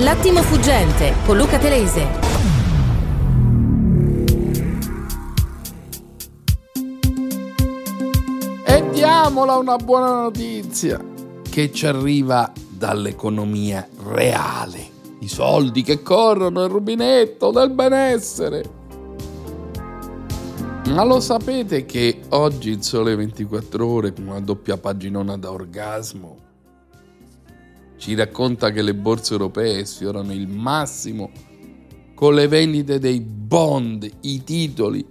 L'attimo fuggente con Luca Telese. E diamola una buona notizia che ci arriva dall'economia reale. I soldi che corrono, il rubinetto del benessere. Ma lo sapete che oggi il Sole 24 Ore, una doppia paginona da orgasmo, ci racconta che le borse europee sfiorano il massimo con le vendite dei bond, i titoli.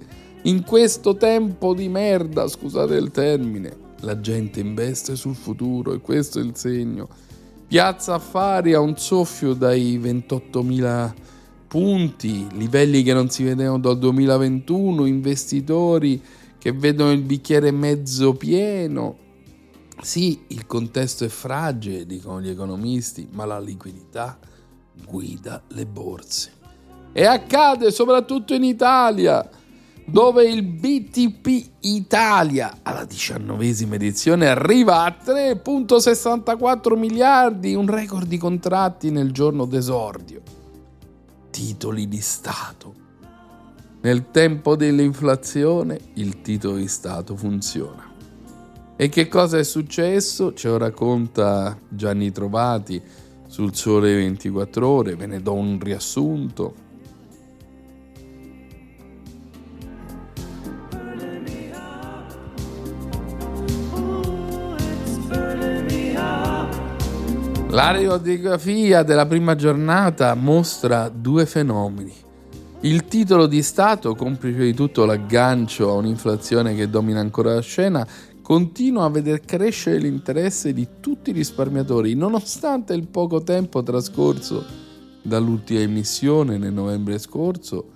In questo tempo di merda, scusate il termine, la gente investe sul futuro e questo è il segno. Piazza Affari ha un soffio dai 28.000 punti, livelli che non si vedevano dal 2021, investitori che vedono il bicchiere mezzo pieno. Sì, il contesto è fragile, dicono gli economisti, ma la liquidità guida le borse. E accade soprattutto in Italia, dove il BTP Italia alla diciannovesima edizione arriva a 3,64 miliardi, un record di contratti nel giorno d'esordio titoli di Stato. Nel tempo dell'inflazione il titolo di Stato funziona. E che cosa è successo? Ce lo racconta Gianni Trovati sul Sole 24 ore, ve ne do un riassunto. La radiografia della prima giornata mostra due fenomeni. Il titolo di Stato, complice di tutto l'aggancio a un'inflazione che domina ancora la scena, continua a veder crescere l'interesse di tutti i risparmiatori, nonostante il poco tempo trascorso dall'ultima emissione nel novembre scorso.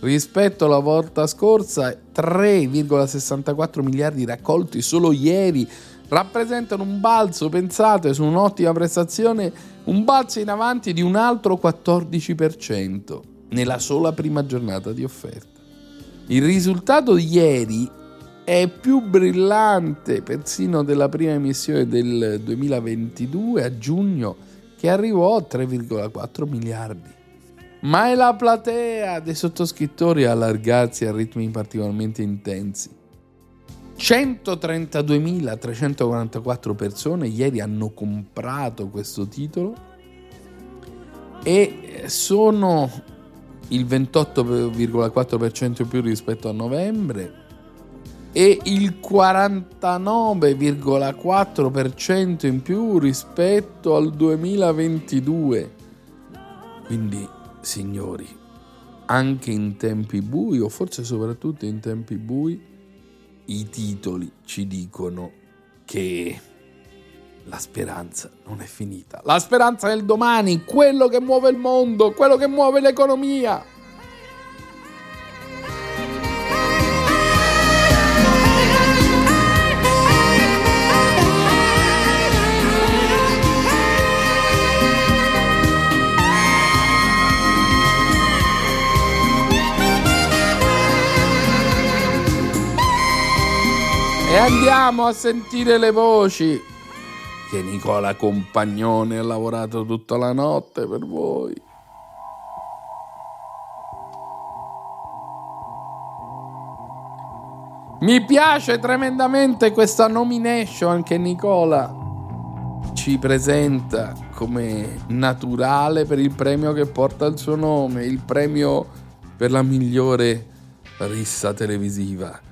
Rispetto alla volta scorsa, 3,64 miliardi raccolti solo ieri rappresentano un balzo, pensate, su un'ottima prestazione, un balzo in avanti di un altro 14% nella sola prima giornata di offerta. Il risultato di ieri è più brillante persino della prima emissione del 2022 a giugno che arrivò a 3,4 miliardi. Ma è la platea dei sottoscrittori a allargarsi a ritmi particolarmente intensi. 132.344 persone ieri hanno comprato questo titolo e sono il 28,4% in più rispetto a novembre e il 49,4% in più rispetto al 2022. Quindi, signori, anche in tempi bui, o forse soprattutto in tempi bui, i titoli ci dicono che la speranza non è finita. La speranza è il domani, quello che muove il mondo, quello che muove l'economia. Andiamo a sentire le voci. Che Nicola Compagnone ha lavorato tutta la notte per voi. Mi piace tremendamente questa nomination che Nicola ci presenta come naturale per il premio che porta il suo nome, il premio per la migliore rissa televisiva.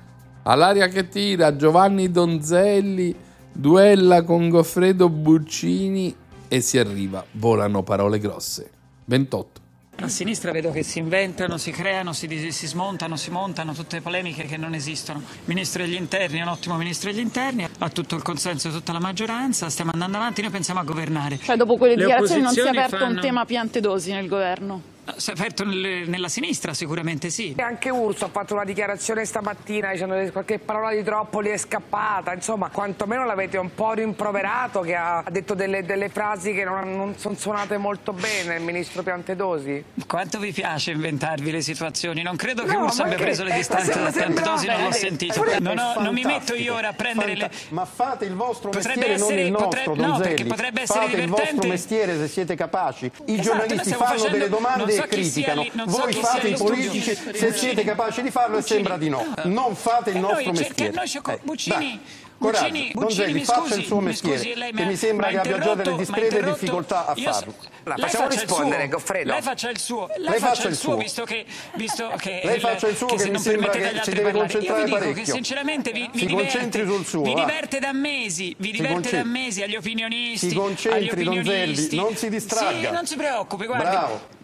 All'aria che tira Giovanni Donzelli duella con Goffredo Buccini e si arriva. Volano parole grosse. 28. A sinistra vedo che si inventano, si creano, si, si, smontano, si montano tutte polemiche che non esistono. Ministro degli interni è un ottimo ministro degli interni, ha tutto il consenso di tutta la maggioranza, stiamo andando avanti, noi pensiamo a governare. Cioè dopo quelle dichiarazioni non si è aperto fanno... un tema piante dosi nel governo? Si è aperto nel, nella sinistra, sicuramente sì. E anche Urso ha fatto una dichiarazione stamattina dicendo che qualche parola di troppo gli è scappata. Insomma, quantomeno l'avete un po' rimproverato che ha detto delle, delle frasi che non, non sono suonate molto bene il ministro Piantedosi. Quanto vi piace inventarvi le situazioni? Non credo che no, Urso abbia preso le distanze da Piantedosi, non l'ho sentito. Non, ho, non, mi metto io ora a prendere Fanta le... Ma fate il vostro potrebbe mestiere, essere, non il nostro, potrebbe, No, perché potrebbe essere fate divertente. il vostro mestiere se siete capaci. I esatto, giornalisti fanno facendo, delle domande so criticano. Voi so fate i politici se siete capaci di farlo e sembra di no. Non fate il nostro mestiere. Noi, Buccini, Coraggio, Buccini, Donzelli, mi faccia il suo mestiere, scusi, lei che mi sembra che abbia già delle discrete difficoltà a farlo. Allora, facciamo rispondere, Goffredo. Lei faccia il suo, lei, lei faccia il suo, visto che, visto che lei faccia il suo, che, che mi sembra che si deve concentrare io vi dico parecchio. che sinceramente vi, vi diverte, concentri sul suo, vi diverte da mesi, vi diverte da mesi agli opinionisti, si concentri, agli opinionisti. Donzelli, non si distragga. Sì, non si preoccupi, guardi. Bravo.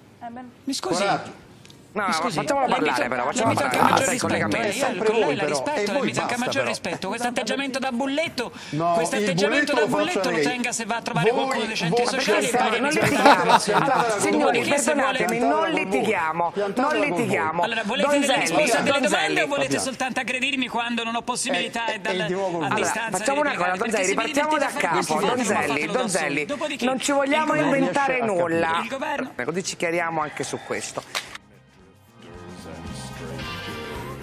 Mi scusi. Coraggio. No, scusi, mi parlare però, lei facciamo mi tocca parlare. Ah, rispetto, collegamento. eh, sempre lei voi, la però. rispetto, E mi tocca maggior però. rispetto. Questo atteggiamento da bulletto, No, questo atteggiamento da bulletto lo tenga se va a trovare Voi- qualcuno dei centri sociali e paghi non litighiamo, signori, perdonatemi, non litighiamo, non litighiamo. Allora, volete delle Donzelli, risposte a delle domande o volete soltanto aggredirmi quando non ho possibilità Eh, e eh, di nuovo a Allora, distanza facciamo una cosa? Donzelli, ripartiamo da capo. Donzelli, Donzelli, non ci vogliamo governo- inventare nulla. Così ci chiariamo anche su questo.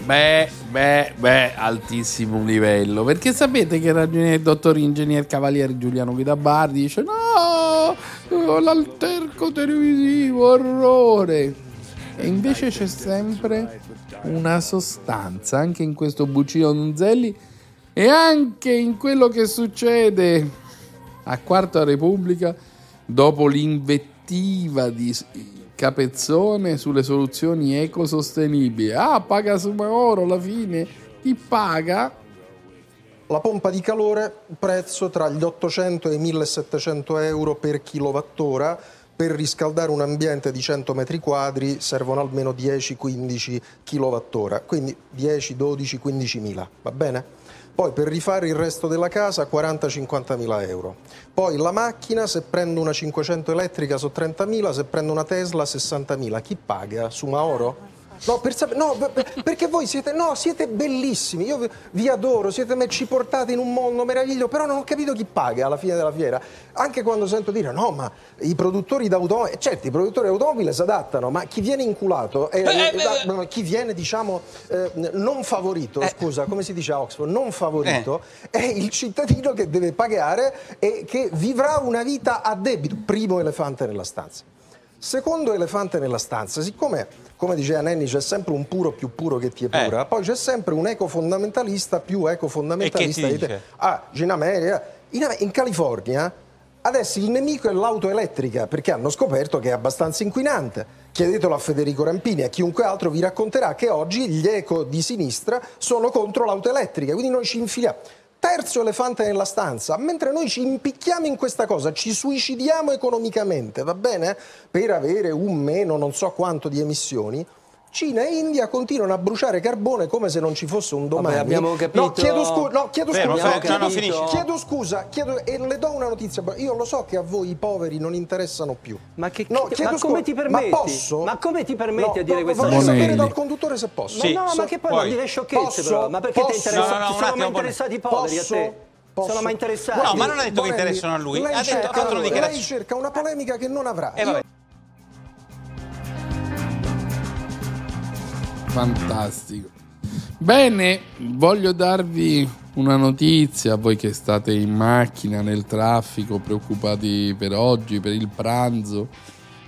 Beh, beh, beh, altissimo livello. Perché sapete che il dottor ingegner Cavaliere Giuliano Guidabardi dice no, l'alterco televisivo, orrore. E invece c'è sempre una sostanza, anche in questo Bucino Donzelli e anche in quello che succede a Quarta Repubblica dopo l'invettiva di Capezzone sulle soluzioni ecosostenibili. Ah, paga Sumaoro alla fine. Chi paga? La pompa di calore, prezzo tra gli 800 e i 1700 euro per kilowattora. Per riscaldare un ambiente di 100 metri quadri servono almeno 10-15 kilowattora, quindi 10, 12, 15 mila, va bene? Poi per rifare il resto della casa 40-50 mila euro. Poi la macchina, se prendo una 500 elettrica sono 30 mila, se prendo una Tesla 60 mila. Chi paga? Suma oro? No, per sap- no, per- perché voi siete, no, siete bellissimi, io vi- adoro, siete me, ci portate in un mondo meraviglioso, però non ho capito chi paga alla fine della fiera. Anche quando sento dire no, ma i produttori d'automobili, certo, i produttori d'automobili si adattano, ma chi viene inculato, è- Beh, è- beh, chi viene, diciamo, eh, non favorito, scusa, come si dice a Oxford, non favorito, è il cittadino che deve pagare e che vivrà una vita a debito, primo elefante nella stanza. Secondo elefante nella stanza, siccome, come diceva Nenni, c'è sempre un puro più puro che ti epura, poi c'è sempre un ecofondamentalista più ecofondamentalista. Di te. Ah, in America, in, in California, adesso il nemico è l'auto elettrica, perché hanno scoperto che è abbastanza inquinante. Chiedetelo a Federico Rampini e a chiunque altro vi racconterà che oggi gli eco di sinistra sono contro l'auto elettrica, quindi noi ci infiliamo. Terzo elefante nella stanza, mentre noi ci impicchiamo in questa cosa, ci suicidiamo economicamente, va bene? Per avere un meno non so quanto di emissioni. Cina e India continuano a bruciare carbone come se non ci fosse un domani. Vabbè, abbiamo capito. No, chiedo, scu- no, chiedo Fermo, scusa. chiedo, no, no, chiedo scusa, chiedo- e le do una notizia. Io lo so che a voi i poveri non interessano più. Ma, che, No, ma come ti permetti? Ma posso? Ma come ti permetti No, a dire no, questa voglio cosa? sapere Monelli. dal conduttore se posso. Ma Sì, no, so- ma che poi, poi- non dire sciocchezze Posso? però. Ma perché ti Posso? interessa? No, no, no, un sono mai interessati i poveri a te? Posso? Sono mai interessati? No, ma non ha detto che Bonelli, interessano a lui. Lei Ha detto- cerca, una allora, lei cerca una polemica che non avrà. Eh, Fantastico. Bene, voglio darvi una notizia, voi che state in macchina, nel traffico, preoccupati per oggi, per il pranzo,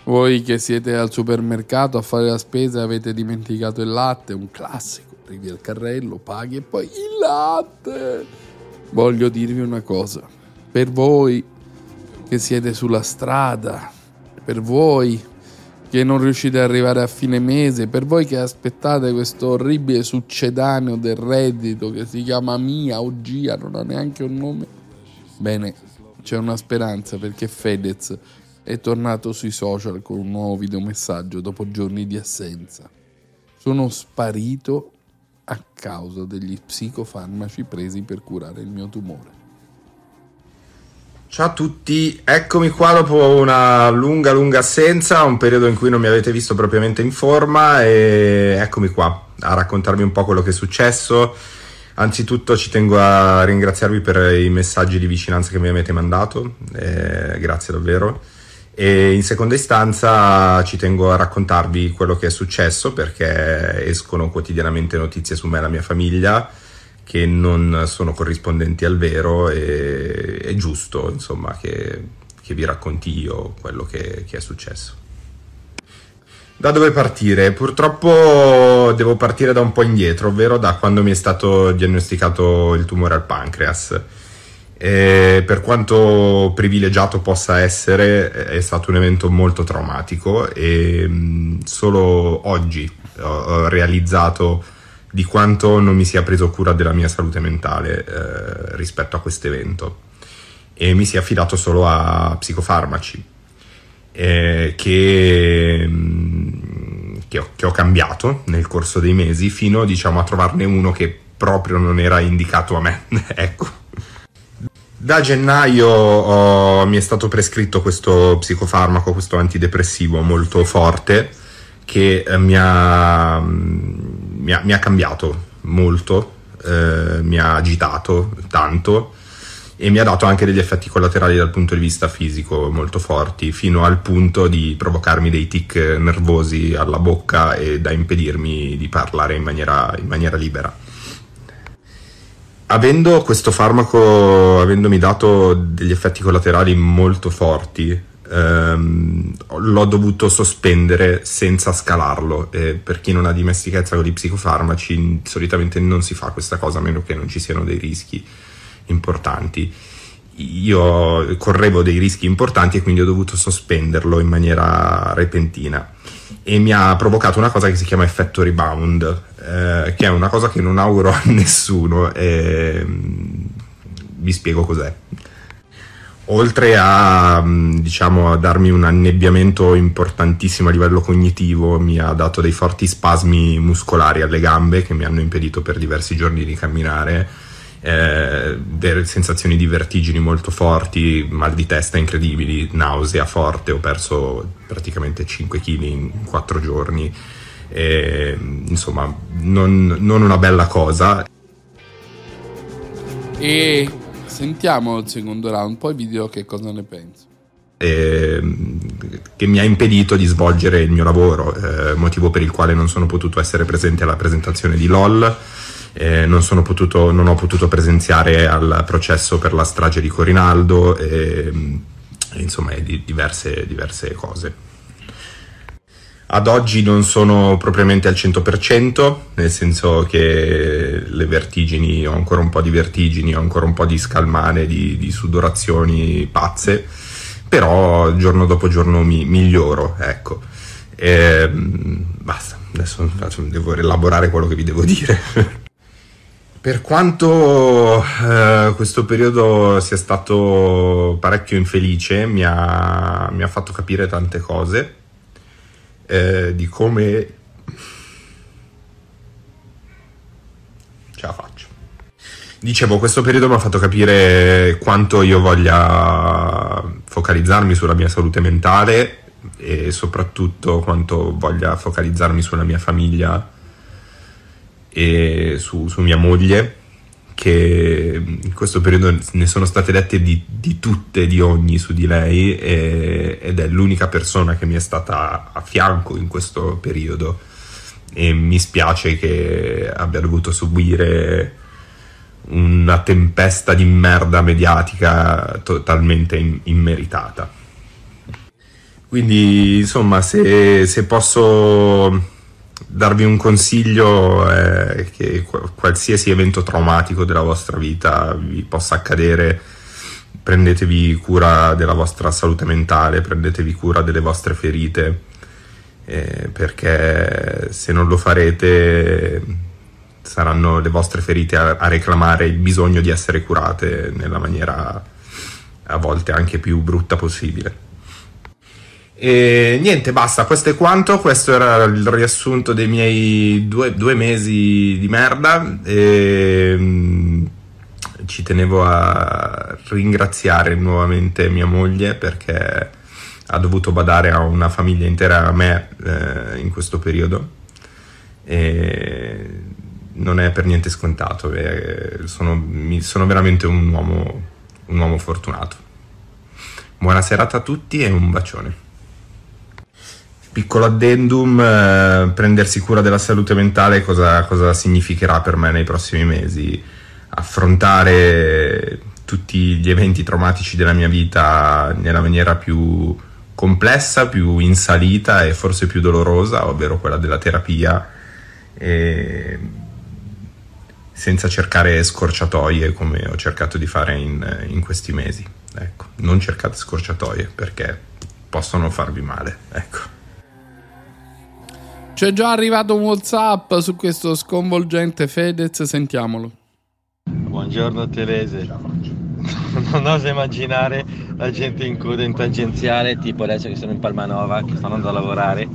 voi che siete al supermercato a fare la spesa e avete dimenticato il latte, un classico, arrivi al carrello, paghi e poi il latte. Voglio dirvi una cosa, per voi che siete sulla strada, per voi che non riuscite ad arrivare a fine mese, per voi che aspettate questo orribile succedaneo del reddito che si chiama Mia o Gia, non ha neanche un nome. Bene, c'è una speranza perché Fedez è tornato sui social con un nuovo videomessaggio dopo giorni di assenza. Sono sparito a causa degli psicofarmaci presi per curare il mio tumore. Ciao a tutti, eccomi qua dopo una lunga lunga assenza, un periodo in cui non mi avete visto propriamente in forma e eccomi qua a raccontarvi un po' quello che è successo. Anzitutto ci tengo a ringraziarvi per i messaggi di vicinanza che mi avete mandato, eh, grazie davvero. E in seconda istanza ci tengo a raccontarvi quello che è successo perché escono quotidianamente notizie su me e la mia famiglia che non sono corrispondenti al vero e è giusto insomma che, che vi racconti io quello che, che è successo. Da dove partire? Purtroppo devo partire da un po' indietro, ovvero da quando mi è stato diagnosticato il tumore al pancreas. E per quanto privilegiato possa essere, è stato un evento molto traumatico e mh, solo oggi ho realizzato di quanto non mi sia preso cura della mia salute mentale eh, rispetto a questo evento e mi sia affidato solo a psicofarmaci eh, che, mm, che, ho, che, ho, cambiato nel corso dei mesi fino diciamo, a trovarne uno che proprio non era indicato a me. ecco. Da gennaio ho, mi è stato prescritto questo psicofarmaco, questo antidepressivo molto forte che eh, mi ha mm, mi ha, mi ha cambiato molto, eh, mi ha agitato tanto e mi ha dato anche degli effetti collaterali dal punto di vista fisico molto forti, fino al punto di provocarmi dei tic nervosi alla bocca e da impedirmi di parlare in maniera, in maniera libera. Avendo questo farmaco, avendomi dato degli effetti collaterali molto forti, ehm, l'ho dovuto sospendere senza scalarlo. E per chi non ha dimestichezza con i psicofarmaci solitamente non si fa questa cosa a meno che non ci siano dei rischi importanti. Io correvo dei rischi importanti e quindi ho dovuto sospenderlo in maniera repentina. E mi ha provocato una cosa che si chiama effetto rebound eh, che è una cosa che non auguro a nessuno e vi spiego cos'è oltre a, mm, diciamo, a darmi un annebbiamento importantissimo a livello cognitivo, mi ha dato dei forti spasmi muscolari alle gambe che mi hanno impedito per diversi giorni di camminare, eh, delle sensazioni di vertigini molto forti, mal di testa incredibili, nausea forte, ho perso praticamente 5 kg in 4 giorni, e, insomma non, non una bella cosa. E Sentiamo il secondo round, poi vi dirò che cosa ne penso. Eh, che mi ha impedito di svolgere il mio lavoro, eh, motivo per il quale non sono potuto essere presente alla presentazione di LOL, eh, non, potuto, non, ho potuto presenziare al processo per la strage di Corinaldo, insomma di diverse, diverse cose. Ad oggi non sono propriamente al 100%, nel senso che le vertigini, ho ancora un po' di vertigini, ho ancora un po' di scalmane, di, di sudorazioni pazze, però giorno dopo giorno mi miglioro, ecco. E, basta, adesso devo elaborare quello che vi devo dire. Per quanto eh, questo periodo sia stato parecchio infelice, mi ha, mi ha fatto capire tante cose eh, di come ce la faccio. Dicevo, questo periodo mi ha fatto capire quanto io voglia focalizzarmi sulla mia salute mentale e soprattutto quanto voglia focalizzarmi sulla mia famiglia e su, su mia moglie che in questo periodo ne sono state dette di, di tutte, di ogni su di lei e, ed è l'unica persona che mi è stata a fianco in questo periodo e mi spiace che abbia dovuto subire una tempesta di merda mediatica totalmente in, immeritata. Quindi insomma se, se posso darvi un consiglio è che qualsiasi evento traumatico della vostra vita vi possa accadere, prendetevi cura della vostra salute mentale, prendetevi cura delle vostre ferite, eh, perché se non lo farete saranno le vostre ferite a, a reclamare il bisogno di essere curate nella maniera a volte anche più brutta possibile. E niente, basta, questo è quanto. Questo era il riassunto dei miei due, due mesi di merda. E, um, ci tenevo a ringraziare nuovamente mia moglie perché ha dovuto badare a una famiglia intera a me eh, in questo periodo e non è per niente scontato sono, sono, veramente un uomo, un uomo fortunato buona serata a tutti e un bacione piccolo addendum, eh, prendersi cura della salute mentale cosa, cosa, significherà per me nei prossimi mesi? Affrontare tutti gli eventi traumatici della mia vita nella maniera più complessa, più in salita e forse più dolorosa, ovvero quella della terapia, senza cercare scorciatoie come ho cercato di fare in, in questi mesi. Ecco, non cercate scorciatoie perché possono farvi male. Ecco. C'è già arrivato un WhatsApp su questo sconvolgente Fedez, sentiamolo. Buongiorno Terese. Non oso immaginare la gente in coda in tangenziale, tipo adesso che sono in Palmanova, che stanno andando a lavorare,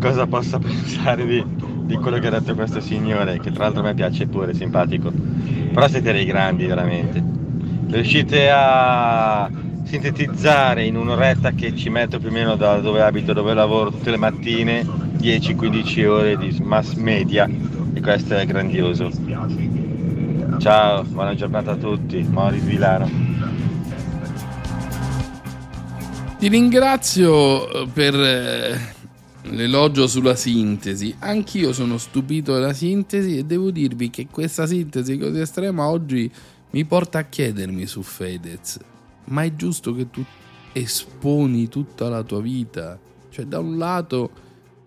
cosa possa pensare di, di quello che ha detto questo signore, che tra l'altro a me piace pure, simpatico. Però siete dei grandi, veramente. Riuscite a sintetizzare in un'oretta che ci metto più o meno da dove abito, dove lavoro tutte le mattine, 10-15 ore di mass media e questo è grandioso. Ciao, buona giornata a tutti, Maurizio Milano. Ti ringrazio eh, per eh, l'elogio sulla sintesi. Anch'io sono stupito della sintesi e devo dirvi che questa sintesi così estrema oggi mi porta a chiedermi su Fedez ma è giusto che tu esponi tutta la tua vita? Cioè, da un lato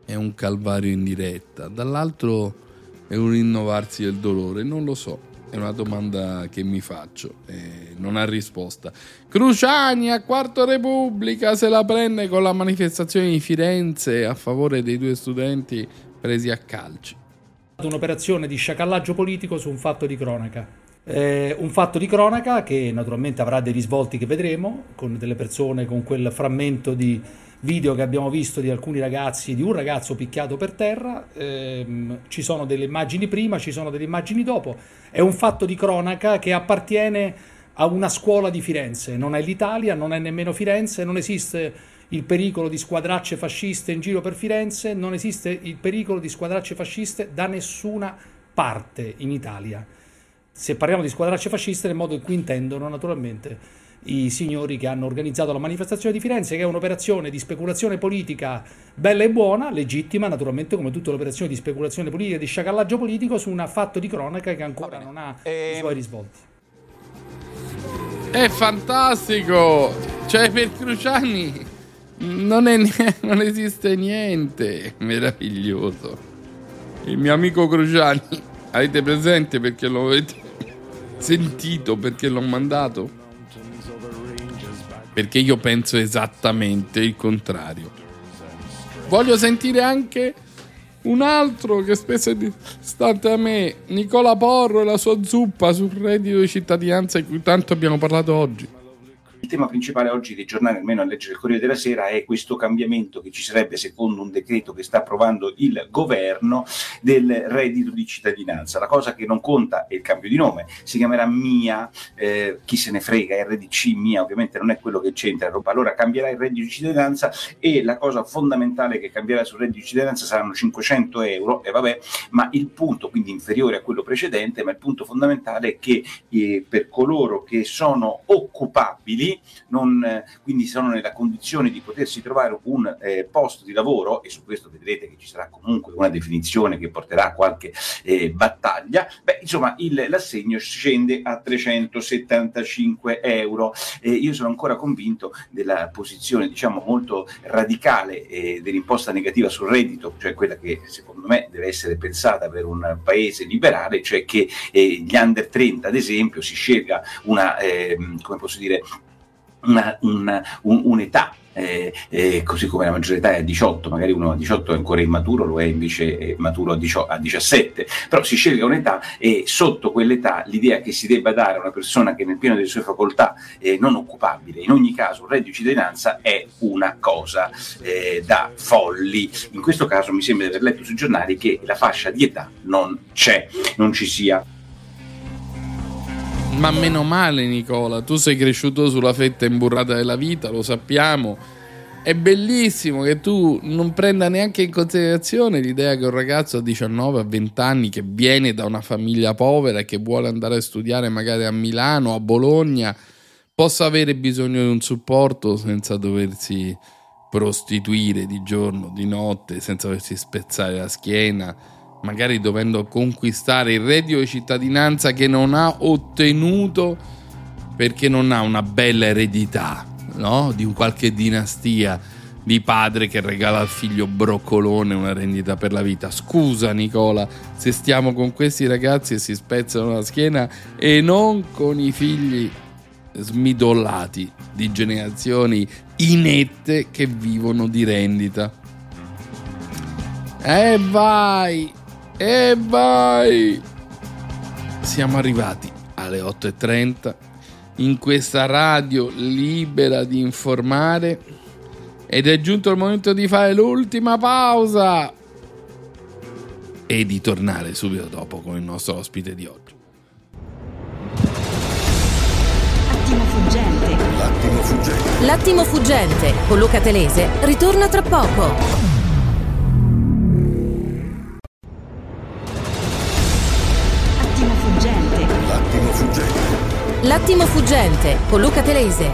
è un calvario in diretta, dall'altro è un rinnovarsi del dolore, non lo so. È una domanda che mi faccio e non ha risposta. Cruciani a Quarto Repubblica se la prende con la manifestazione di Firenze a favore dei due studenti presi a calci. Un'operazione di sciacallaggio politico su un fatto di cronaca. Eh, un fatto di cronaca che naturalmente avrà dei risvolti che vedremo, con delle persone, con quel frammento di video che abbiamo visto di alcuni ragazzi, di un ragazzo picchiato per terra, ehm, ci sono delle immagini prima, ci sono delle immagini dopo, è un fatto di cronaca che appartiene a una scuola di Firenze, non è l'Italia, non è nemmeno Firenze, non esiste il pericolo di squadracce fasciste in giro per Firenze, non esiste il pericolo di squadracce fasciste da nessuna parte in Italia. Se parliamo di squadracce fasciste nel modo in cui intendono naturalmente i signori che hanno organizzato la manifestazione di Firenze, che è un'operazione di speculazione politica bella e buona, legittima naturalmente come tutte le operazioni di speculazione politica e di sciacallaggio politico su un fatto di cronaca che ancora non ha e... i suoi risvolti. È fantastico! Cioè per Cruciani non, è, non esiste niente meraviglioso. Il mio amico Cruciani, avete presente perché lo avete sentito perché l'ho mandato? Perché io penso esattamente il contrario. Voglio sentire anche un altro che spesso è distante a me, Nicola Porro e la sua zuppa sul reddito di cittadinanza di cui tanto abbiamo parlato oggi. Il tema principale oggi dei giornali, almeno a leggere il Corriere della Sera, è questo cambiamento che ci sarebbe secondo un decreto che sta approvando il governo del reddito di cittadinanza. La cosa che non conta è il cambio di nome, si chiamerà MIA, eh, chi se ne frega, RDC MIA ovviamente non è quello che c'entra, allora cambierà il reddito di cittadinanza e la cosa fondamentale che cambierà sul reddito di cittadinanza saranno 500 euro, e vabbè, ma il punto, quindi inferiore a quello precedente, ma il punto fondamentale è che eh, per coloro che sono occupabili, non, eh, quindi sono nella condizione di potersi trovare un eh, posto di lavoro, e su questo vedrete che ci sarà comunque una definizione che porterà a qualche eh, battaglia, beh, insomma il, l'assegno scende a 375 euro. io sono ancora convinto della posizione, diciamo, molto radicale eh, dell'imposta negativa sul reddito, cioè quella che secondo me deve essere pensata per un paese liberale, cioè che eh, gli under 30, ad esempio, si scelga una, ehm, come posso dire, un'età eh, eh, così come la maggiore età è a 18, magari uno a 18 è ancora immaturo, lo è invece è maturo a, 18, a 17, però si sceglie un'età e sotto quell'età l'idea che si debba dare a una persona che nel pieno delle sue facoltà è non occupabile, in ogni caso un reddito di cittadinanza è una cosa eh, da folli. In questo caso mi sembra di aver letto sui giornali che la fascia di età non c'è, non ci sia Ma meno male Nicola, tu sei cresciuto sulla fetta imburrata della vita, lo sappiamo. È bellissimo che tu non prenda neanche in considerazione l'idea che un ragazzo a 19 a 20 anni che viene da una famiglia povera e che vuole andare a studiare magari a Milano, a Bologna, possa avere bisogno di un supporto senza doversi prostituire di giorno, di notte, senza doversi spezzare la schiena, magari dovendo conquistare il reddito di cittadinanza che non ha ottenuto perché non ha una bella eredità, no? Di qualche dinastia di padre che regala al figlio broccolone una rendita per la vita. Scusa Nicola, se stiamo con questi ragazzi e si spezzano la schiena e non con i figli smidollati di generazioni inette che vivono di rendita. E vai! E vai! Siamo arrivati alle 8.30 in questa radio libera di informare ed è giunto il momento di fare l'ultima pausa e di tornare subito dopo con il nostro ospite di oggi. L'attimo fuggente. L'attimo fuggente. L'attimo fuggente con Luca Telese ritorna tra poco. L'attimo fuggente con Luca Telese.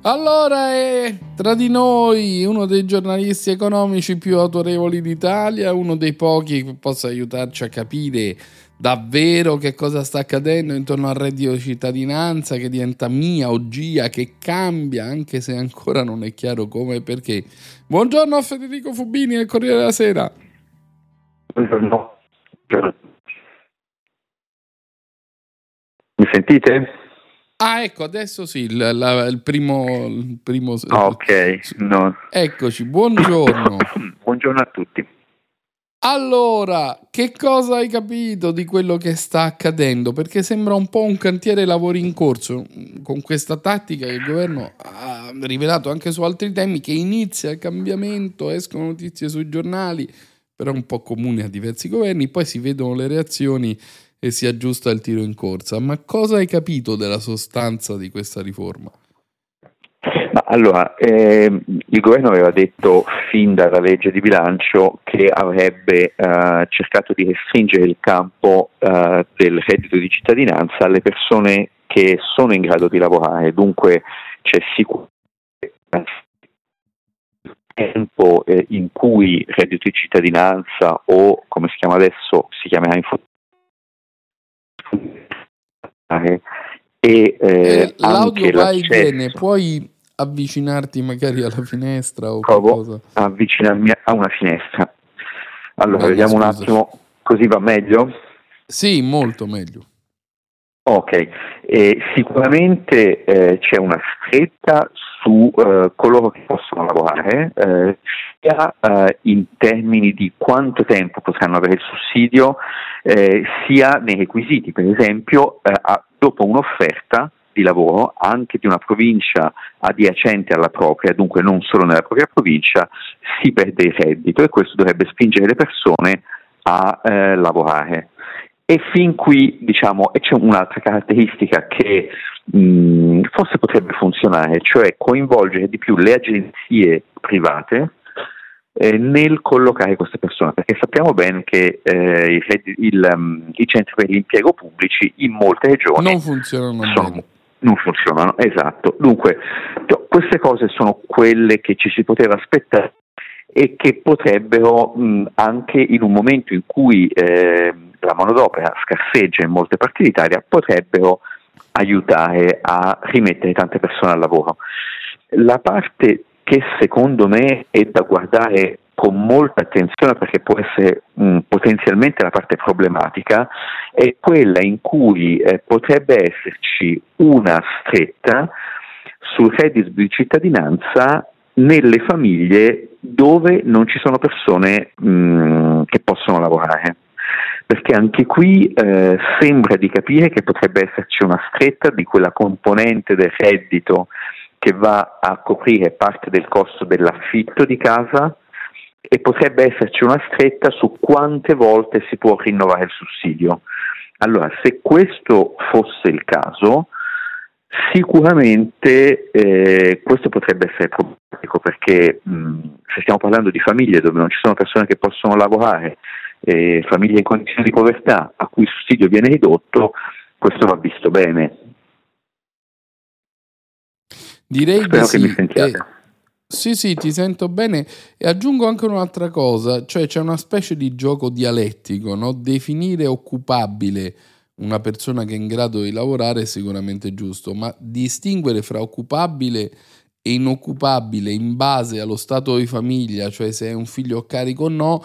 Allora è tra di noi uno dei giornalisti economici più autorevoli d'Italia, uno dei pochi che possa aiutarci a capire davvero che cosa sta accadendo intorno al reddito di cittadinanza che diventa mia o gia, che cambia anche se ancora non è chiaro come e perché. Buongiorno a Federico Fubini del Corriere della Sera. Buongiorno. Mi sentite? Ah, ecco, adesso sì, il, la- il primo... Il primo Ah, ok, no. Eccoci, buongiorno. Buongiorno a tutti. Allora, che cosa hai capito di quello che sta accadendo? Perché sembra un po' un cantiere lavori in corso, con questa tattica che il governo ha rivelato anche su altri temi, che inizia il cambiamento, escono notizie sui giornali, però un po' comune a diversi governi, poi si vedono le reazioni e si aggiusta il tiro in corsa. Ma cosa hai capito della sostanza di questa riforma? Ma allora, ehm, il governo aveva detto fin dalla legge di bilancio che avrebbe eh, cercato di restringere il campo eh, del reddito di cittadinanza alle persone che sono in grado di lavorare, dunque c'è sicuramente tempo eh, in cui il reddito di cittadinanza o come si chiama adesso si chiamerà in futuro e eh, Eh, l'audio anche va e l'accesso viene, puoi avvicinarti magari alla finestra o provo qualcosa? avvicinarmi a una finestra. Allora, Vai, vediamo un scusaci. attimo, così va meglio? Sì, molto meglio. Ok, e sicuramente eh, c'è una stretta su eh, coloro che possono lavorare, eh, sia eh, in termini di quanto tempo potranno avere il sussidio, eh, sia nei requisiti. Per esempio, eh, a- dopo un'offerta di lavoro anche di una provincia adiacente alla propria, dunque non solo nella propria provincia, si perde il reddito e questo dovrebbe spingere le persone a eh, lavorare. E fin qui, diciamo, e c'è un'altra caratteristica che mh, forse potrebbe funzionare, cioè coinvolgere di più le agenzie private eh, nel collocare queste persone, perché sappiamo bene che eh, i, reddi- il, um, i centri per l'impiego pubblici in molte regioni Non funzionano sono- non funzionano, esatto. Dunque, queste cose sono quelle che ci si poteva aspettare e che potrebbero mh, anche in un momento in cui eh, la manodopera scarseggia in molte parti d'Italia, potrebbero aiutare a rimettere tante persone al lavoro. La parte che secondo me è da guardare con molta attenzione perché può essere mh, potenzialmente la parte problematica è quella in cui eh, potrebbe esserci una stretta sul reddito di cittadinanza nelle famiglie dove non ci sono persone mh, che possono lavorare. Perché anche qui eh, sembra di capire che potrebbe esserci una stretta di quella componente del reddito che va a coprire parte del costo dell'affitto di casa e potrebbe esserci una stretta su quante volte si può rinnovare il sussidio. Allora, se questo fosse il caso, sicuramente eh, questo potrebbe essere problematico perché mh, se stiamo parlando di famiglie dove non ci sono persone che possono lavorare, eh, famiglie in condizioni di povertà a cui il sussidio viene ridotto, questo va visto bene. Direi Spero di che sì. mi sentiate. Eh, sì, sì, ti sento bene e aggiungo anche un'altra cosa, cioè c'è una specie di gioco dialettico, no? Definire occupabile una persona che è in grado di lavorare è sicuramente giusto, ma distinguere fra occupabile e inoccupabile in base allo stato di famiglia, cioè se è un figlio a carico o no,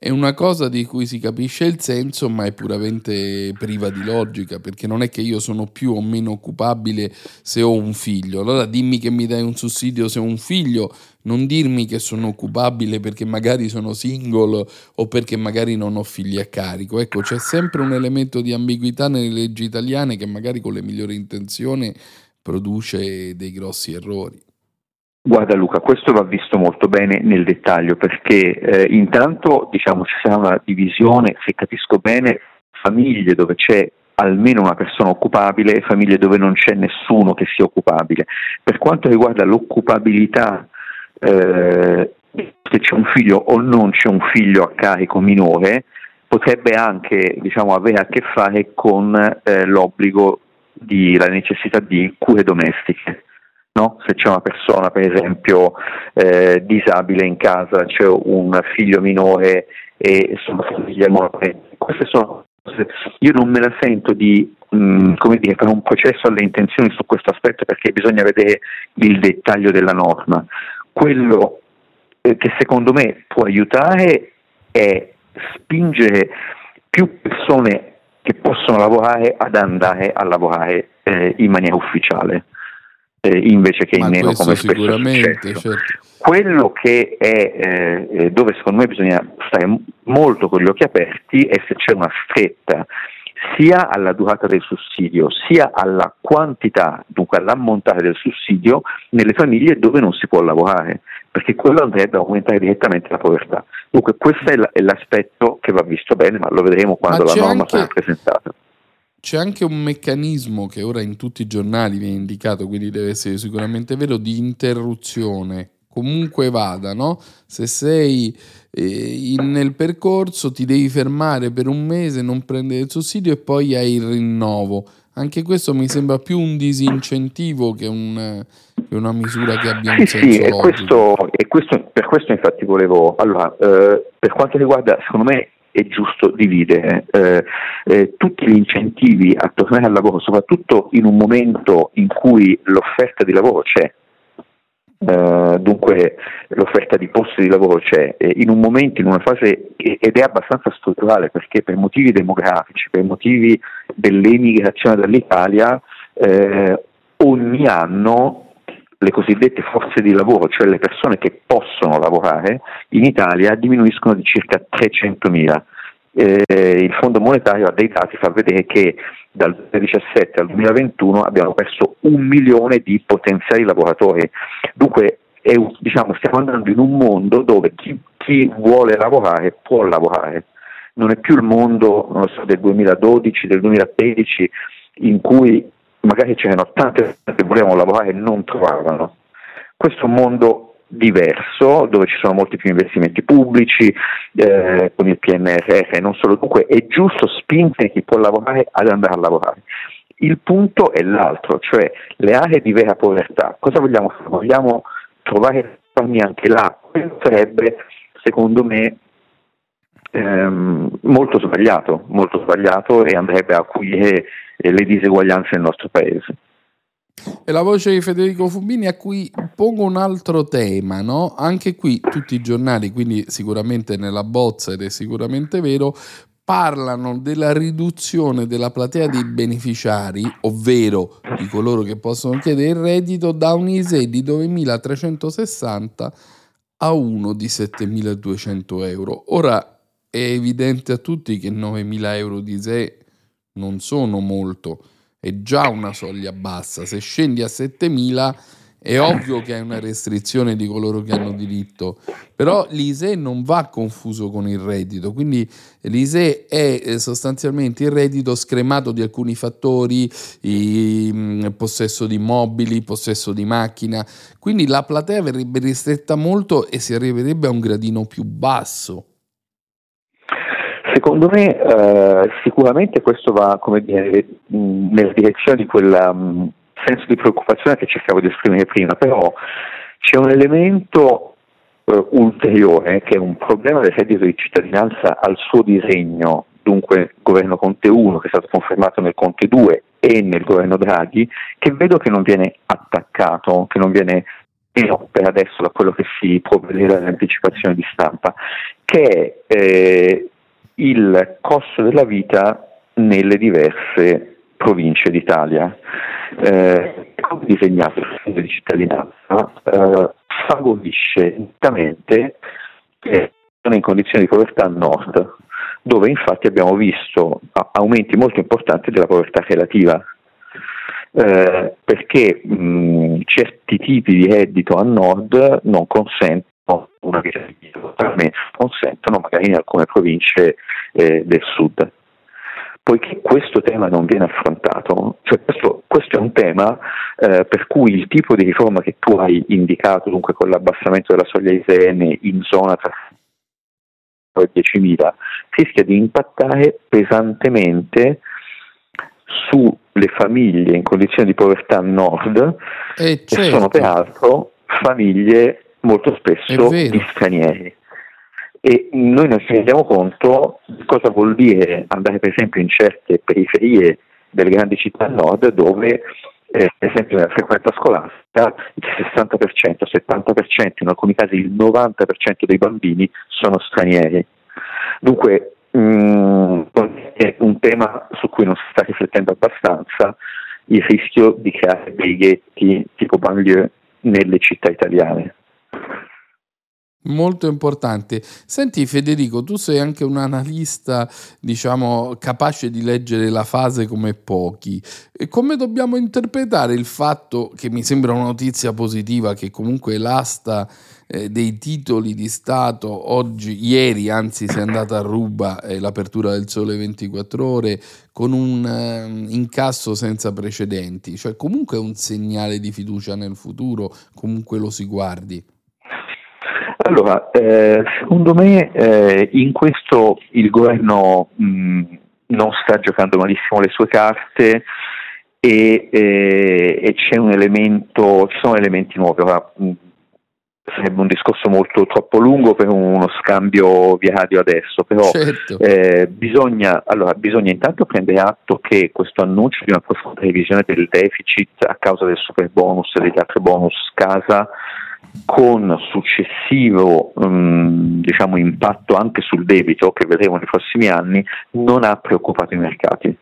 è una cosa di cui si capisce il senso, ma è puramente priva di logica, perché non è che io sono più o meno occupabile se ho un figlio. Allora dimmi che mi dai un sussidio se ho un figlio, non dirmi che sono occupabile perché magari sono single o perché magari non ho figli a carico. Ecco, c'è sempre un elemento di ambiguità nelle leggi italiane che magari con le migliori intenzioni produce dei grossi errori. Guarda Luca, questo va visto molto bene nel dettaglio perché eh, intanto diciamo ci sarà una divisione, se capisco bene, famiglie dove c'è almeno una persona occupabile e famiglie dove non c'è nessuno che sia occupabile. Per quanto riguarda l'occupabilità, eh, se c'è un figlio o non c'è un figlio a carico minore, potrebbe anche diciamo, avere a che fare con eh, l'obbligo di la necessità di cure domestiche. No? Se c'è una persona, per esempio, eh, disabile in casa, c'è un figlio minore e sono famiglie monoparentali, queste sono cose. Io non me la sento di mh, come dire, fare un processo alle intenzioni su questo aspetto perché bisogna vedere il dettaglio della norma. Quello eh, che secondo me può aiutare è spingere più persone che possono lavorare ad andare a lavorare eh, in maniera ufficiale eh, invece che Ma in nero come spesso è successo. certo. Quello che è eh, dove secondo me bisogna stare molto con gli occhi aperti è se c'è una stretta sia alla durata del sussidio sia alla quantità, dunque all'ammontare del sussidio nelle famiglie dove non si può lavorare, perché quello andrebbe a aumentare direttamente la povertà. Dunque questo è, l'aspetto che va visto bene, ma lo vedremo quando la norma anche- sarà presentata. C'è anche un meccanismo che ora in tutti i giornali viene indicato, quindi deve essere sicuramente vero, di interruzione. Comunque vada, no? Se sei eh, in- nel percorso ti devi fermare per un mese, non prendere il sussidio e poi hai il rinnovo. Anche questo mi sembra più un disincentivo che, un- che una misura che abbia un Sì, senso sì, e questo, e questo- per questo infatti volevo, allora, eh, per quanto riguarda, secondo me è giusto dividere eh, eh, tutti gli incentivi a tornare al lavoro, soprattutto in un momento in cui l'offerta di lavoro c'è, eh, dunque l'offerta di posti di lavoro c'è, in un momento, in una fase, ed è abbastanza strutturale perché per motivi demografici, per motivi dell'emigrazione dall'Italia, eh, ogni anno le cosiddette forze di lavoro, cioè le persone che possono lavorare in Italia diminuiscono di circa 300.000. Eh, il Fondo monetario ha dei dati, fa vedere che dal 2017 al 2021 abbiamo perso un milione di potenziali lavoratori. Dunque è diciamo, stiamo andando in un mondo dove chi, chi vuole lavorare può lavorare. Non è più il mondo so, del 2012, del 2013 in cui magari c'erano tante persone che volevano lavorare e non trovavano. Questo è un mondo diverso dove ci sono molti più investimenti pubblici eh, con il PNRR e non solo, dunque è giusto spingere chi può lavorare ad andare a lavorare. Il punto è l'altro, cioè le aree di vera povertà. Cosa vogliamo fare? Vogliamo trovare anche là. Quello sarebbe, secondo me, ehm, molto sbagliato, molto sbagliato e andrebbe a acuire eh, le diseguaglianze nel nostro paese. E la voce di Federico Fubini a cui pongo un altro tema, no? Anche qui tutti i giornali, quindi sicuramente nella bozza ed è sicuramente vero, parlano della riduzione della platea dei beneficiari, ovvero di coloro che possono chiedere il reddito, da un ISE di 9.360 a uno di 7.200 euro. Ora è evidente a tutti che 9.000 euro di ISE non sono molto, è già una soglia bassa. Se scendi a 7.000 È ovvio che è una restrizione di coloro che hanno diritto, però l'ISE non va confuso con il reddito, quindi l'ISE è eh, sostanzialmente il reddito scremato di alcuni fattori, il possesso di immobili, possesso di macchina, quindi la platea verrebbe ristretta molto e si arriverebbe a un gradino più basso. Secondo me eh, sicuramente questo va dire, nella direzione di quel um, senso di preoccupazione che cercavo di esprimere prima, però c'è un elemento eh, ulteriore che è un problema del reddito di cittadinanza al suo disegno, dunque governo Conte 1 che è stato confermato nel Conte 2 e nel governo Draghi, che vedo che non viene attaccato, che non viene per adesso da quello che si può vedere nell'anticipazione di stampa, che è eh, il costo della vita nelle diverse province d'Italia. Eh, come disegnato il fondo di cittadinanza eh, favorisce nettamente le persone in condizioni di povertà a nord, dove infatti abbiamo visto aumenti molto importanti della povertà relativa. Eh, perché mh, certi tipi di reddito a nord non consentono una vita totalmente consentono magari in alcune province eh, del sud. Poiché questo tema non viene affrontato, cioè questo, questo, è un tema eh, per cui il tipo di riforma che tu hai indicato, dunque con l'abbassamento della soglia ISN in zona tra 10.000, rischia di impattare pesantemente sulle famiglie in condizioni di povertà nord, eh, certo. che sono peraltro famiglie molto spesso di stranieri. E noi non ci rendiamo conto di cosa vuol dire andare per esempio in certe periferie delle grandi città nord dove eh, per esempio nella frequenza scolastica il 60%, il 70%, in alcuni casi il 90% dei bambini sono stranieri. Dunque mh, mm, è un tema su cui non si sta riflettendo abbastanza il rischio di creare dei ghetti tipo banlieue nelle città italiane. Molto importante. Senti Federico, tu sei anche un analista, diciamo, capace di leggere la fase come pochi. E come dobbiamo interpretare il fatto, che mi sembra una notizia positiva, che comunque l'asta eh, dei titoli di Stato oggi, ieri anzi si è andata a ruba eh, l'apertura del Sole 24 ore con un eh, incasso senza precedenti, cioè comunque è un segnale di fiducia nel futuro, comunque lo si guardi. Allora, eh, secondo me eh, in questo il governo mh, non sta giocando malissimo le sue carte e, eh, e c'è un elemento, ci sono elementi nuovi. Ora, mh, sarebbe un discorso molto troppo lungo per uno scambio via radio adesso, però certo. eh, bisogna, allora, bisogna, intanto prendere atto che questo annuncio di una profonda revisione del deficit a causa del super bonus e degli altri bonus casa con successivo um, diciamo, impatto anche sul debito che vedremo nei prossimi anni, non ha preoccupato i mercati,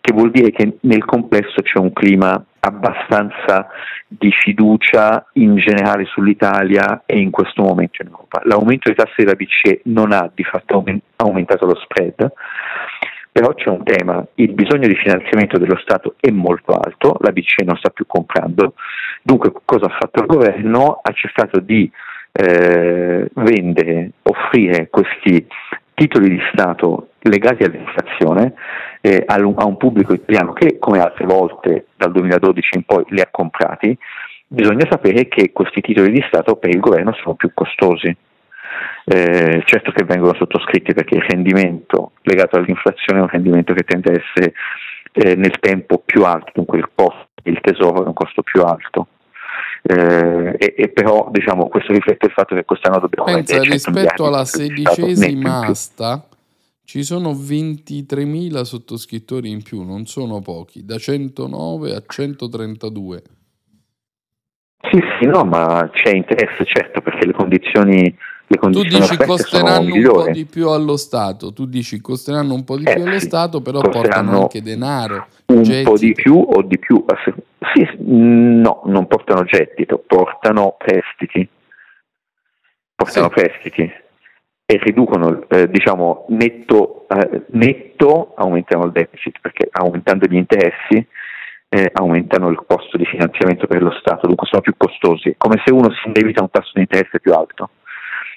che vuol dire che nel complesso c'è un clima abbastanza di fiducia in generale sull'Italia e in questo momento in Europa. L'aumento dei tassi della BCE non ha di fatto aumentato lo spread, però c'è un tema, il bisogno di finanziamento dello Stato è molto alto, la BCE non sta più comprando, dunque cosa ha fatto il governo? Ha cercato di eh, vendere, offrire questi titoli di Stato legati all'inflazione eh, a un pubblico italiano che come altre volte dal 2012 in poi li ha comprati, bisogna sapere che questi titoli di Stato per il governo sono più costosi eh, certo che vengono sottoscritti perché il rendimento legato all'inflazione è un rendimento che tende a essere eh, nel tempo più alto, dunque il costo il tesoro è un costo più alto. Eh, e, e, però diciamo, questo riflette il fatto che quest'anno dobbiamo Pensa, rispetto alla sedicesima asta ci sono 23.000 sottoscrittori in più, non sono pochi, da 109 a 132. Sì, sì, no, ma c'è interesse certo perché le condizioni le condizioni tu dici costeranno un po' di più allo Stato, tu dici costeranno un po' di eh, più allo sì, Stato, però portano anche denaro. Un gettito. po' di più o di più? Sì, no, non portano gettito, portano prestiti. Portano sì. prestiti e riducono, eh, diciamo, netto, eh, netto aumentano il deficit perché aumentando gli interessi eh, aumentano il costo di finanziamento per lo Stato, dunque sono più costosi, come se uno si indebita a un tasso di interesse più alto.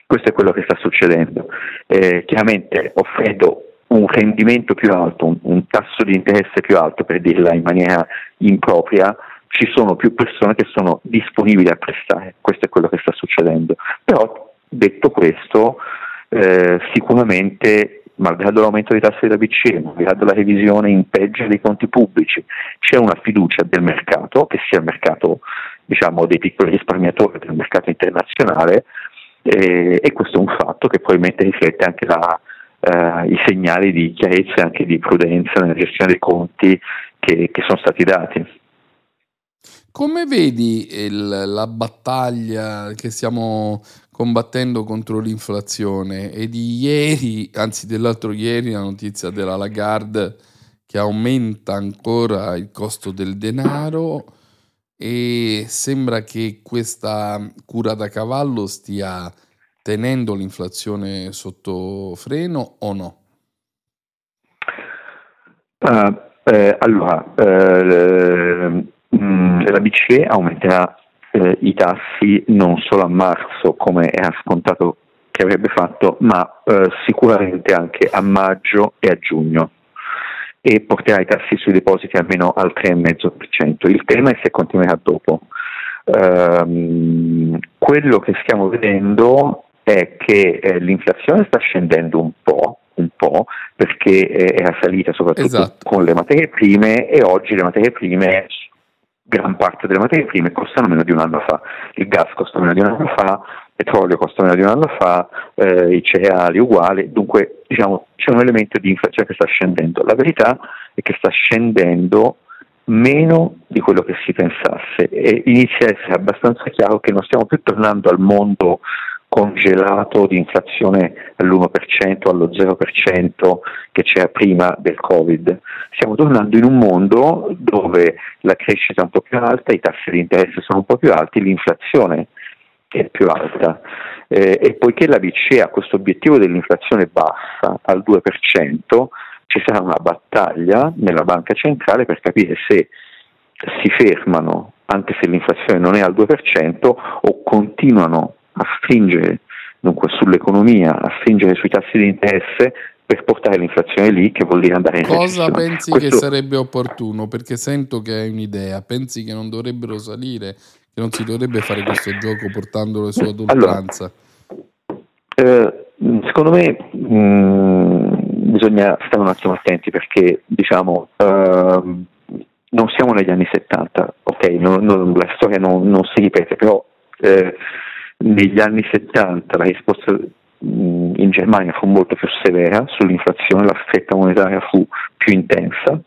Questo è quello che sta succedendo. Eh, chiaramente offrendo un rendimento più alto, un, un, tasso di interesse più alto, per dirla in maniera impropria, ci sono più persone che sono disponibili a prestare. Questo è quello che sta succedendo. Però, detto questo, eh, sicuramente malgrado l'aumento dei tassi della BCE, malgrado la revisione in peggio dei conti pubblici, c'è una fiducia del mercato, che sia il mercato diciamo, dei piccoli risparmiatori, del mercato internazionale, eh, e questo è un fatto che probabilmente riflette anche la, eh, i segnali di chiarezza e anche di prudenza nella gestione dei conti che, che sono stati dati. Come vedi il, la battaglia che stiamo combattendo contro l'inflazione e di ieri, anzi dell'altro ieri, la notizia della Lagarde che aumenta ancora il costo del denaro e sembra che questa cura da cavallo stia tenendo l'inflazione sotto freno o no? Uh, eh, allora, eh, mm, la BCE aumenterà eh, i tassi non solo a marzo come era scontato che avrebbe fatto, ma eh, sicuramente anche a maggio e a giugno e porterà i tassi sui depositi almeno al 3,5%. Il tema è se continuerà dopo. Um, quello che stiamo vedendo è che eh, l'inflazione sta scendendo un po', un po' perché eh, era salita soprattutto esatto. con le materie prime e oggi le materie prime gran parte delle materie prime costano meno di un anno fa, il gas costa meno di un anno fa, il petrolio costa meno di un anno fa, eh, i cereali uguali, dunque diciamo, c'è un elemento di inflazione che sta scendendo. La verità è che sta scendendo meno di quello che si pensasse e inizia a essere abbastanza chiaro che non stiamo più tornando al mondo congelato di inflazione all'1%, allo 0% che c'era prima del Covid. Stiamo tornando in un mondo dove la crescita è un po' più alta, i tassi di interesse sono un po' più alti, l'inflazione è più alta. Eh, e poiché la BCE ha questo obiettivo dell'inflazione bassa al 2%, ci sarà una battaglia nella banca centrale per capire se si fermano anche se l'inflazione non è al 2% o continuano a stringere dunque, sull'economia, a stringere sui tassi di interesse per portare l'inflazione lì, che vuol dire andare in Cosa pensi Questo... che sarebbe opportuno? Perché sento che hai un'idea, pensi che non dovrebbero salire, che non si dovrebbe fare questo gioco portandolo su ad oltranza? Allora, eh, secondo me mh, mm, bisogna stare un attimo attenti perché diciamo eh, non siamo negli anni 70, ok, non, non, la storia non, non, si ripete, però eh, negli anni 70 la risposta in Germania fu molto più severa sull'inflazione, la stretta monetaria fu più intensa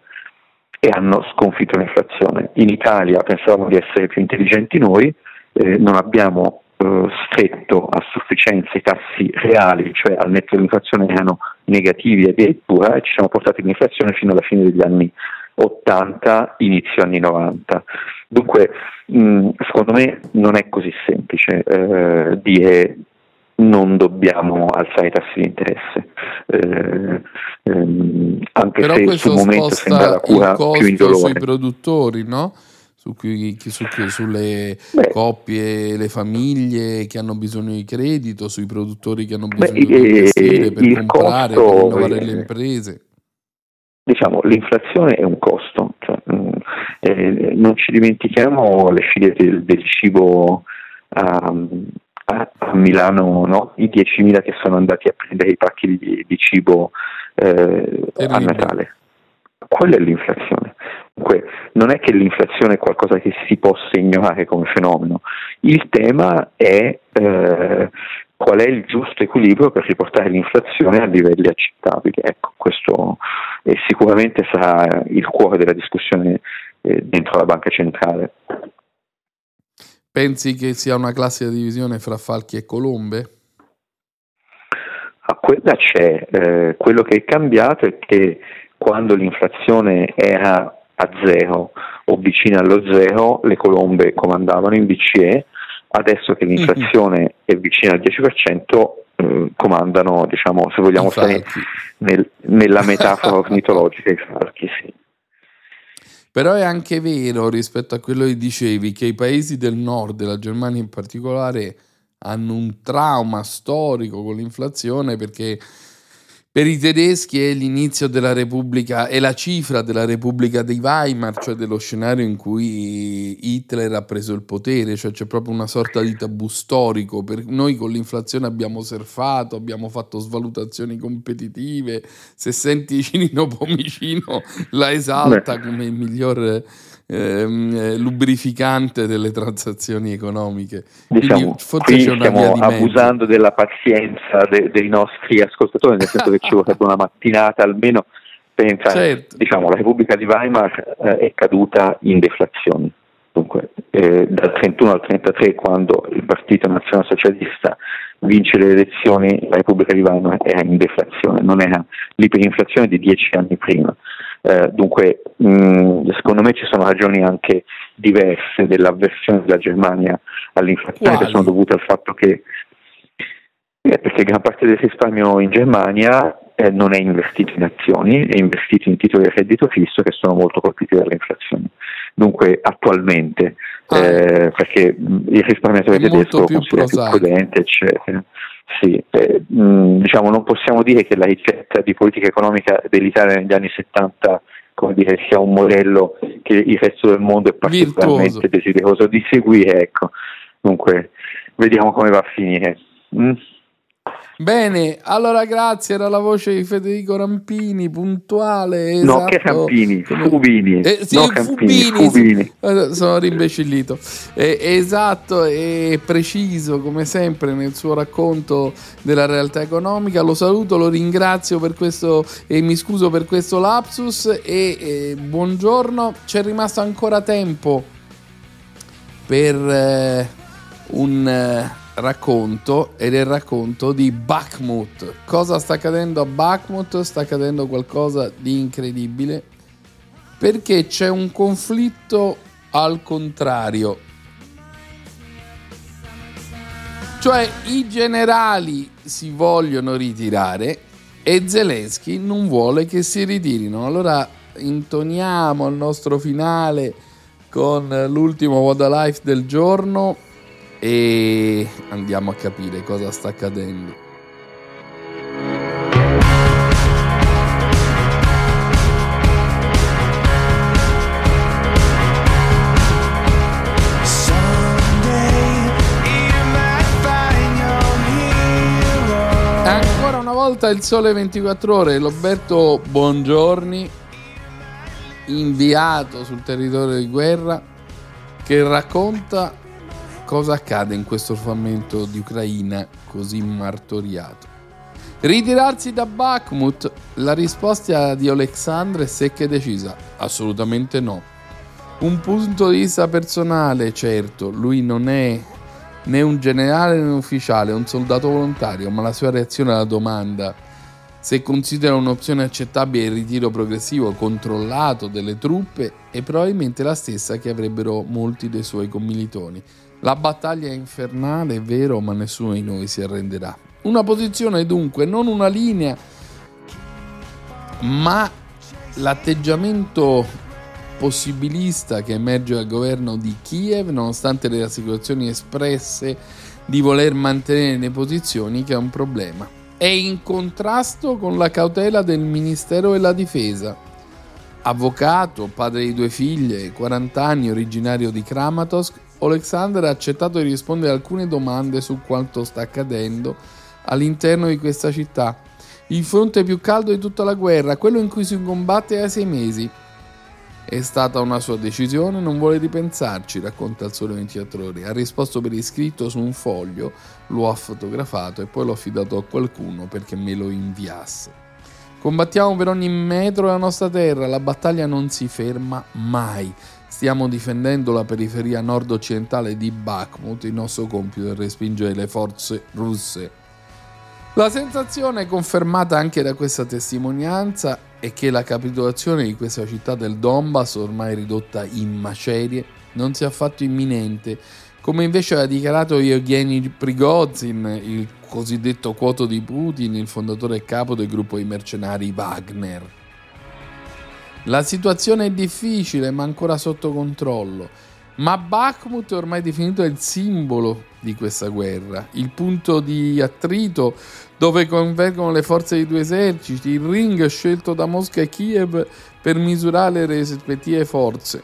e hanno sconfitto l'inflazione. In Italia pensavamo di essere più intelligenti noi, eh, non abbiamo eh, stretto a sufficienza i tassi reali, cioè al netto dell'inflazione erano negativi addirittura e ci siamo portati l'inflazione fino alla fine degli anni 80, inizio anni 90. Dunque, mh, secondo me non è così semplice eh, dire non dobbiamo alzare i tassi di interesse, eh, ehm, anche Però se sul momento sembra la cura più indolore. sui produttori, no? Su cui, su, sulle Beh, coppie, le famiglie che hanno bisogno di credito, sui produttori che hanno bisogno Beh, di investire per comprare, per rinnovare le imprese diciamo, l'inflazione è un costo, cioè, mm, eh, non ci dimentichiamo le file del, del cibo a, a, Milano, no? i 10.000 che sono andati a prendere i pacchi di, di cibo eh, a Natale. Quella è l'inflazione. Dunque, non è che l'inflazione è qualcosa che si possa ignorare come fenomeno, il tema è eh, qual è il giusto equilibrio per riportare l'inflazione a livelli accettabili. Ecco, questo sicuramente sarà il cuore della discussione eh, dentro la banca centrale. Pensi che sia una classica divisione fra falchi e colombe? A quella c'è. Eh, quello che è cambiato è che quando l'inflazione era a zero o vicina allo zero, le colombe comandavano in BCE adesso che l'inflazione mm-hmm. è vicina al 10%, eh, comandano, diciamo, se vogliamo stare nel, nella metafora ornitologica, i falchi. Sì. Però è anche vero rispetto a quello che dicevi che i paesi del nord, la Germania in particolare, hanno un trauma storico con l'inflazione perché per i tedeschi è l'inizio della Repubblica, è la cifra della Repubblica di Weimar, cioè dello scenario in cui Hitler ha preso il potere, cioè c'è proprio una sorta di tabù storico. Per noi con l'inflazione abbiamo surfato, abbiamo fatto svalutazioni competitive. Se senti Cinino Pomicino la esalta Beh. come il miglior ehm, eh, lubrificante delle transazioni economiche. Diciamo, Quindi qui stiamo abusando della pazienza de- dei nostri ascoltatori, nel senso che ci vorrebbe una mattinata almeno per entrare. Certo. Diciamo, la Repubblica di Weimar eh, è caduta in deflazione. Dunque, eh, dal 31 al 33, quando il Partito Nazionalsocialista vince le elezioni, la Repubblica di Weimar era in deflazione, non era l'iperinflazione di dieci anni prima. Eh, dunque, mh, secondo me ci sono ragioni anche diverse dell'avversione della Germania all'inflazione che sono dovute al fatto che eh, perché gran parte del risparmio in Germania eh, non è investito in azioni, è investito in titoli a reddito fisso che sono molto colpiti dall'inflazione. Dunque attualmente, eh, perché mh, il risparmiatore Ah. Tedesco più considera più prudente, eccetera. Sì, eh, mh, diciamo, non possiamo dire che la ricetta di politica economica dell'Italia negli anni 70 come dire, sia un modello che il resto del mondo è particolarmente Virtuoso. desideroso di seguire. Ecco. Dunque, vediamo come va a finire. Mm? Bene, allora grazie, era la voce di Federico Rampini, puntuale, No, esatto. che Rampini, Fubini. Eh, sì, no, Fubini, Fubini. sì. Eh, sono rimbecillito. Eh, esatto e preciso come sempre nel suo racconto della realtà economica. Lo saluto, lo ringrazio per questo e mi scuso per questo lapsus e buongiorno. C'è rimasto ancora tempo per eh, un eh, racconto ed è il racconto di Bakhmut. Cosa sta accadendo a Bakhmut? Sta accadendo qualcosa di incredibile perché c'è un conflitto al contrario. Cioè i generali si vogliono ritirare e Zelensky non vuole che si ritirino. Allora intoniamo il nostro finale con l'ultimo What a Life del giorno e andiamo a capire cosa sta accadendo. Ancora una volta il sole 24 ore, Roberto Buongiorni, inviato sul territorio di guerra, che racconta cosa accade in questo frammento di Ucraina così martoriato. Ritirarsi da Bakhmut? La risposta di Alexandre è secca e decisa. Assolutamente no. Un punto di vista personale, certo, lui non è né un generale né un ufficiale, è un soldato volontario, ma la sua reazione alla domanda se considera un'opzione accettabile il ritiro progressivo controllato delle truppe è probabilmente la stessa che avrebbero molti dei suoi commilitoni. La battaglia è infernale, è vero, ma nessuno di noi si arrenderà. Una posizione dunque, non una linea, ma l'atteggiamento possibilista che emerge dal governo di Kiev, nonostante le rassicurazioni espresse di voler mantenere le posizioni, che è un problema. È in contrasto con la cautela del Ministero della Difesa. Avvocato, padre di due figlie, 40 anni, originario di Kramatorsk, Alexander ha accettato di rispondere a alcune domande su quanto sta accadendo all'interno di questa città. Il fronte più caldo di tutta la guerra, quello in cui si combatte da sei mesi. È stata una sua decisione, non vuole ripensarci, racconta il Sole 24 Ore. Ha risposto per iscritto su un foglio, lo ha fotografato e poi l'ho affidato a qualcuno perché me lo inviasse. Combattiamo per ogni metro della nostra terra, la battaglia non si ferma mai. Stiamo difendendo la periferia nord-occidentale di Bakhmut, il nostro compito è respingere le forze russe. La sensazione confermata anche da questa testimonianza è che la capitolazione di questa città del Donbass, ormai ridotta in macerie, non sia affatto imminente, come invece ha dichiarato Yevgeny Prigozhin, il cosiddetto quoto di Putin, il fondatore e capo del gruppo di mercenari Wagner. La situazione è difficile, ma ancora sotto controllo. Ma Bakhmut è ormai definito il simbolo di questa guerra, il punto di attrito dove convergono le forze dei due eserciti, il ring scelto da Mosca e Kiev per misurare le rispettive forze.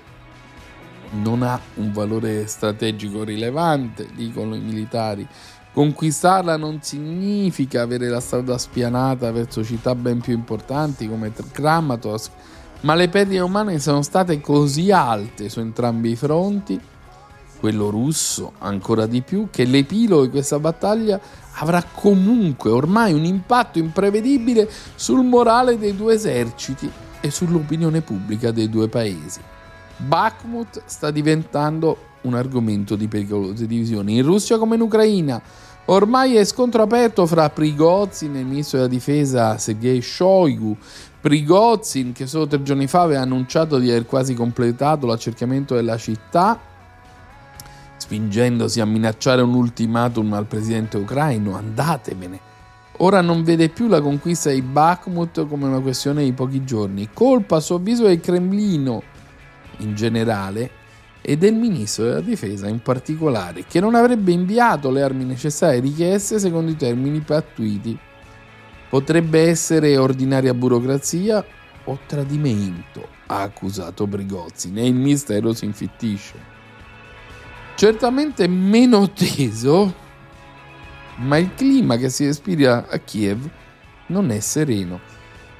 Non ha un valore strategico rilevante, dicono i militari. Conquistarla non significa avere la strada spianata verso città ben più importanti come Kramatorsk, ma le perdite umane sono state così alte su entrambi i fronti, quello russo ancora di più, che l'epilogo di questa battaglia avrà comunque ormai un impatto imprevedibile sul morale dei due eserciti e sull'opinione pubblica dei due paesi. Bakhmut sta diventando un argomento di pericolose divisioni in Russia come in Ucraina. Ormai è scontro aperto fra Prigozhin e il ministro della difesa Sergei Shoigu. Prigozhin, che solo tre giorni fa aveva annunciato di aver quasi completato l'accerchiamento della città, spingendosi a minacciare un ultimatum al presidente ucraino, andatevene. Ora non vede più la conquista di Bakhmut come una questione di pochi giorni, colpa a suo avviso del Cremlino in generale e del ministro della difesa in particolare, che non avrebbe inviato le armi necessarie richieste secondo i termini pattuiti. Potrebbe essere ordinaria burocrazia o tradimento, ha accusato Brigozzi, e il mistero si infittisce. Certamente meno teso, ma il clima che si respira a Kiev non è sereno.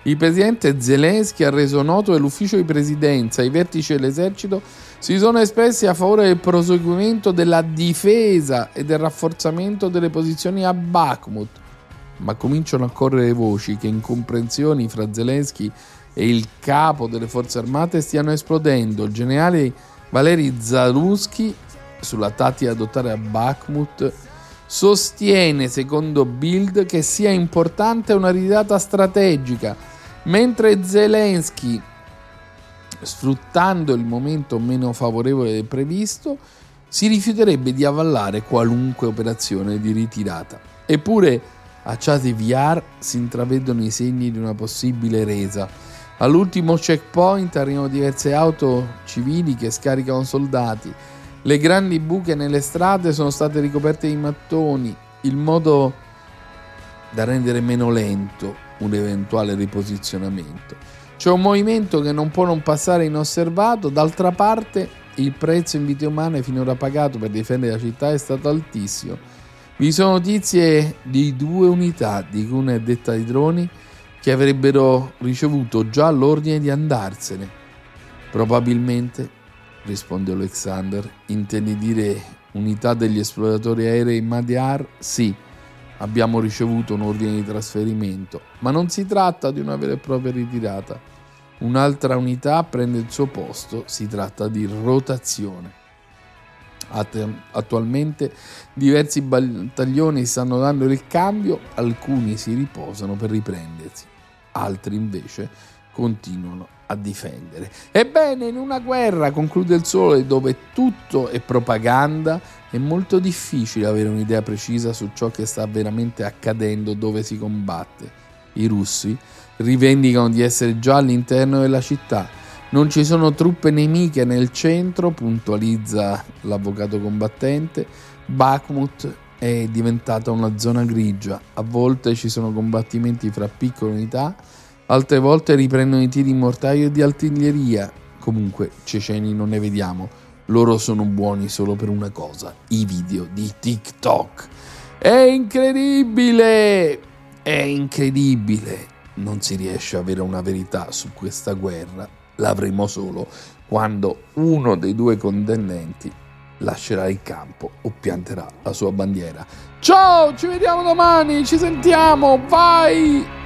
Il presidente Zelensky ha reso noto che l'ufficio di presidenza e i vertici dell'esercito si sono espressi a favore del proseguimento della difesa e del rafforzamento delle posizioni a Bakhmut, ma cominciano a correre voci che incomprensioni fra Zelensky e il capo delle forze armate stiano esplodendo. Il generale Valery Zaluzky, sulla tattica adottare a Bakhmut, sostiene, secondo Bild, che sia importante una ritirata strategica, mentre Zelensky, sfruttando il momento meno favorevole del previsto, si rifiuterebbe di avvallare qualunque operazione di ritirata. Eppure a Chasiv Yar si intravedono i segni di una possibile resa. All'ultimo checkpoint arrivano diverse auto civili che scaricano soldati. Le grandi buche nelle strade sono state ricoperte di mattoni, il modo da rendere meno lento un eventuale riposizionamento. C'è un movimento che non può non passare inosservato, d'altra parte il prezzo in vite umane finora pagato per difendere la città è stato altissimo. Vi sono notizie di due unità, di cui è detta di droni, che avrebbero ricevuto già l'ordine di andarsene. Probabilmente, risponde Alexander, intendi dire unità degli esploratori aerei Madiar? Sì, abbiamo ricevuto un ordine di trasferimento, ma non si tratta di una vera e propria ritirata. Un'altra unità prende il suo posto, si tratta di rotazione. Attualmente diversi battaglioni stanno dando il cambio, alcuni si riposano per riprendersi, altri invece continuano a difendere. Ebbene, in una guerra, conclude il Sole, dove tutto è propaganda, è molto difficile avere un'idea precisa su ciò che sta veramente accadendo dove si combatte. I russi rivendicano di essere già all'interno della città. Non ci sono truppe nemiche nel centro, puntualizza l'avvocato combattente. Bakhmut è diventata una zona grigia. A volte ci sono combattimenti fra piccole unità, altre volte riprendono i tiri in mortaio e di artiglieria. Comunque, ceceni non ne vediamo. Loro sono buoni solo per una cosa, i video di TikTok. È incredibile! È incredibile! Non si riesce a avere una verità su questa guerra. L'avremo solo quando uno dei due contendenti lascerà il campo o pianterà la sua bandiera. Ciao, ci vediamo domani, ci sentiamo, vai!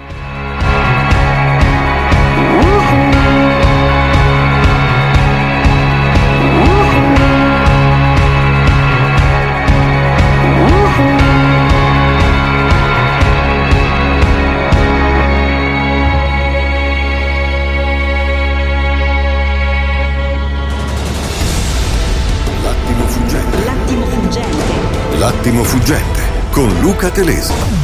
Fuggente con Luca Telesi.